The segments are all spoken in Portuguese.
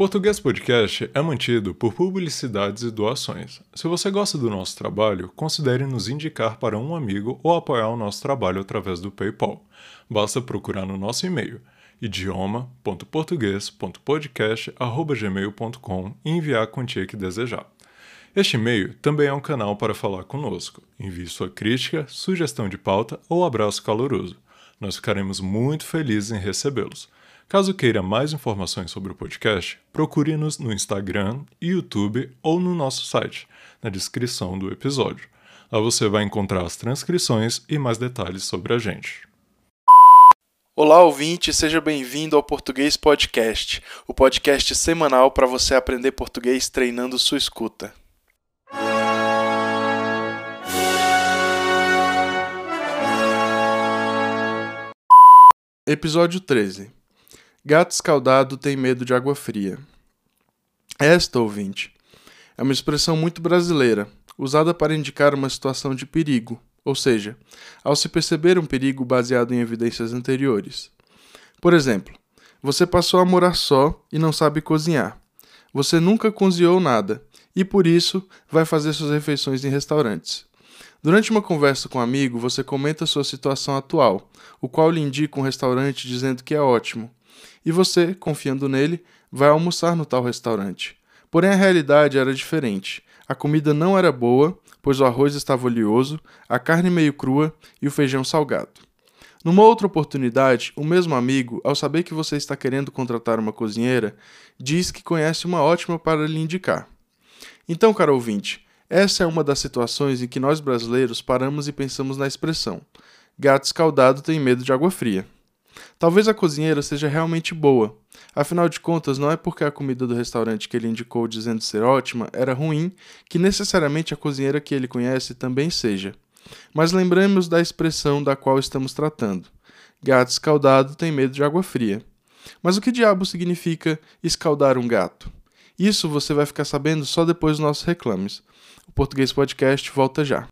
Português Podcast é mantido por publicidades e doações. Se você gosta do nosso trabalho, considere nos indicar para um amigo ou apoiar o nosso trabalho através do PayPal. Basta procurar no nosso e-mail idioma.português.podcast.gmail.com e enviar a quantia que desejar. Este e-mail também é um canal para falar conosco. Envie sua crítica, sugestão de pauta ou abraço caloroso. Nós ficaremos muito felizes em recebê-los. Caso queira mais informações sobre o podcast, procure-nos no Instagram, YouTube ou no nosso site, na descrição do episódio. Lá você vai encontrar as transcrições e mais detalhes sobre a gente. Olá, ouvinte, seja bem-vindo ao Português Podcast, o podcast semanal para você aprender português treinando sua escuta. Episódio 13 Gato escaldado tem medo de água fria. Esta, ouvinte, é uma expressão muito brasileira, usada para indicar uma situação de perigo, ou seja, ao se perceber um perigo baseado em evidências anteriores. Por exemplo, você passou a morar só e não sabe cozinhar. Você nunca cozinhou nada e por isso vai fazer suas refeições em restaurantes. Durante uma conversa com um amigo, você comenta sua situação atual, o qual lhe indica um restaurante dizendo que é ótimo, e você, confiando nele, vai almoçar no tal restaurante. Porém, a realidade era diferente. A comida não era boa, pois o arroz estava oleoso, a carne meio crua e o feijão salgado. Numa outra oportunidade, o mesmo amigo, ao saber que você está querendo contratar uma cozinheira, diz que conhece uma ótima para lhe indicar. Então, caro ouvinte, essa é uma das situações em que nós brasileiros paramos e pensamos na expressão: gato escaldado tem medo de água fria. Talvez a cozinheira seja realmente boa. Afinal de contas, não é porque a comida do restaurante que ele indicou dizendo ser ótima era ruim que necessariamente a cozinheira que ele conhece também seja. Mas lembremos da expressão da qual estamos tratando. Gato escaldado tem medo de água fria. Mas o que diabo significa escaldar um gato? Isso você vai ficar sabendo só depois dos nossos reclames. O Português Podcast volta já.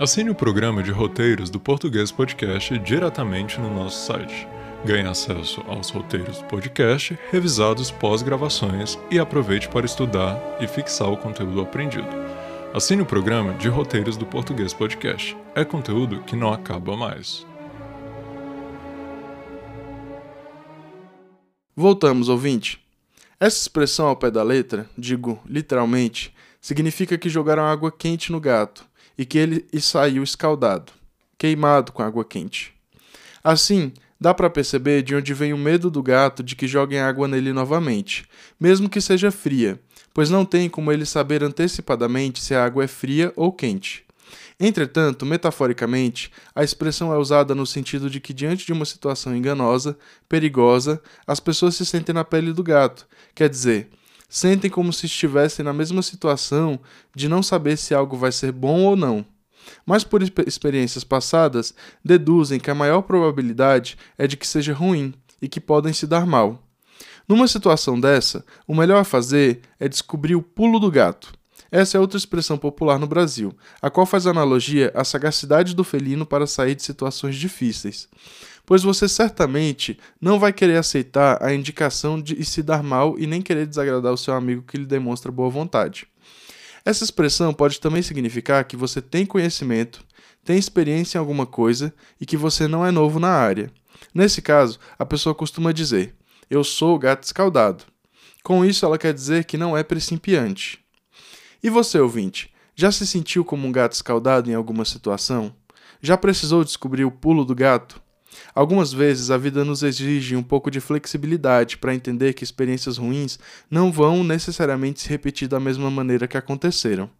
Assine o programa de roteiros do Português Podcast diretamente no nosso site. Ganhe acesso aos roteiros do podcast, revisados pós-gravações e aproveite para estudar e fixar o conteúdo aprendido. Assine o programa de roteiros do Português Podcast. É conteúdo que não acaba mais. Voltamos, ouvinte. Essa expressão ao pé da letra, digo literalmente, significa que jogaram água quente no gato e que ele saiu escaldado, queimado com água quente. Assim, dá para perceber de onde vem o medo do gato de que joguem água nele novamente, mesmo que seja fria, pois não tem como ele saber antecipadamente se a água é fria ou quente. Entretanto, metaforicamente, a expressão é usada no sentido de que, diante de uma situação enganosa, perigosa, as pessoas se sentem na pele do gato, quer dizer, sentem como se estivessem na mesma situação de não saber se algo vai ser bom ou não. Mas por experiências passadas, deduzem que a maior probabilidade é de que seja ruim e que podem se dar mal. Numa situação dessa, o melhor a fazer é descobrir o pulo do gato. Essa é outra expressão popular no Brasil, a qual faz analogia à sagacidade do felino para sair de situações difíceis pois você certamente não vai querer aceitar a indicação de se dar mal e nem querer desagradar o seu amigo que lhe demonstra boa vontade. Essa expressão pode também significar que você tem conhecimento, tem experiência em alguma coisa e que você não é novo na área. Nesse caso, a pessoa costuma dizer: Eu sou o gato escaldado. Com isso, ela quer dizer que não é principiante. E você, ouvinte, já se sentiu como um gato escaldado em alguma situação? Já precisou descobrir o pulo do gato? Algumas vezes a vida nos exige um pouco de flexibilidade para entender que experiências ruins não vão necessariamente se repetir da mesma maneira que aconteceram.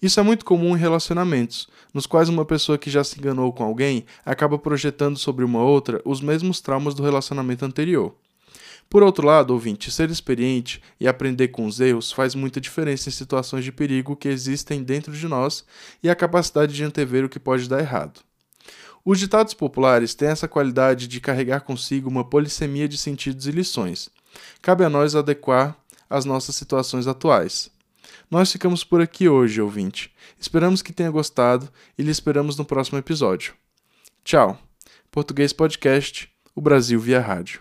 Isso é muito comum em relacionamentos, nos quais uma pessoa que já se enganou com alguém acaba projetando sobre uma outra os mesmos traumas do relacionamento anterior. Por outro lado, ouvinte, ser experiente e aprender com os erros faz muita diferença em situações de perigo que existem dentro de nós e a capacidade de antever o que pode dar errado. Os ditados populares têm essa qualidade de carregar consigo uma polissemia de sentidos e lições. Cabe a nós adequar às nossas situações atuais. Nós ficamos por aqui hoje, ouvinte. Esperamos que tenha gostado e lhe esperamos no próximo episódio. Tchau. Português Podcast, o Brasil via rádio.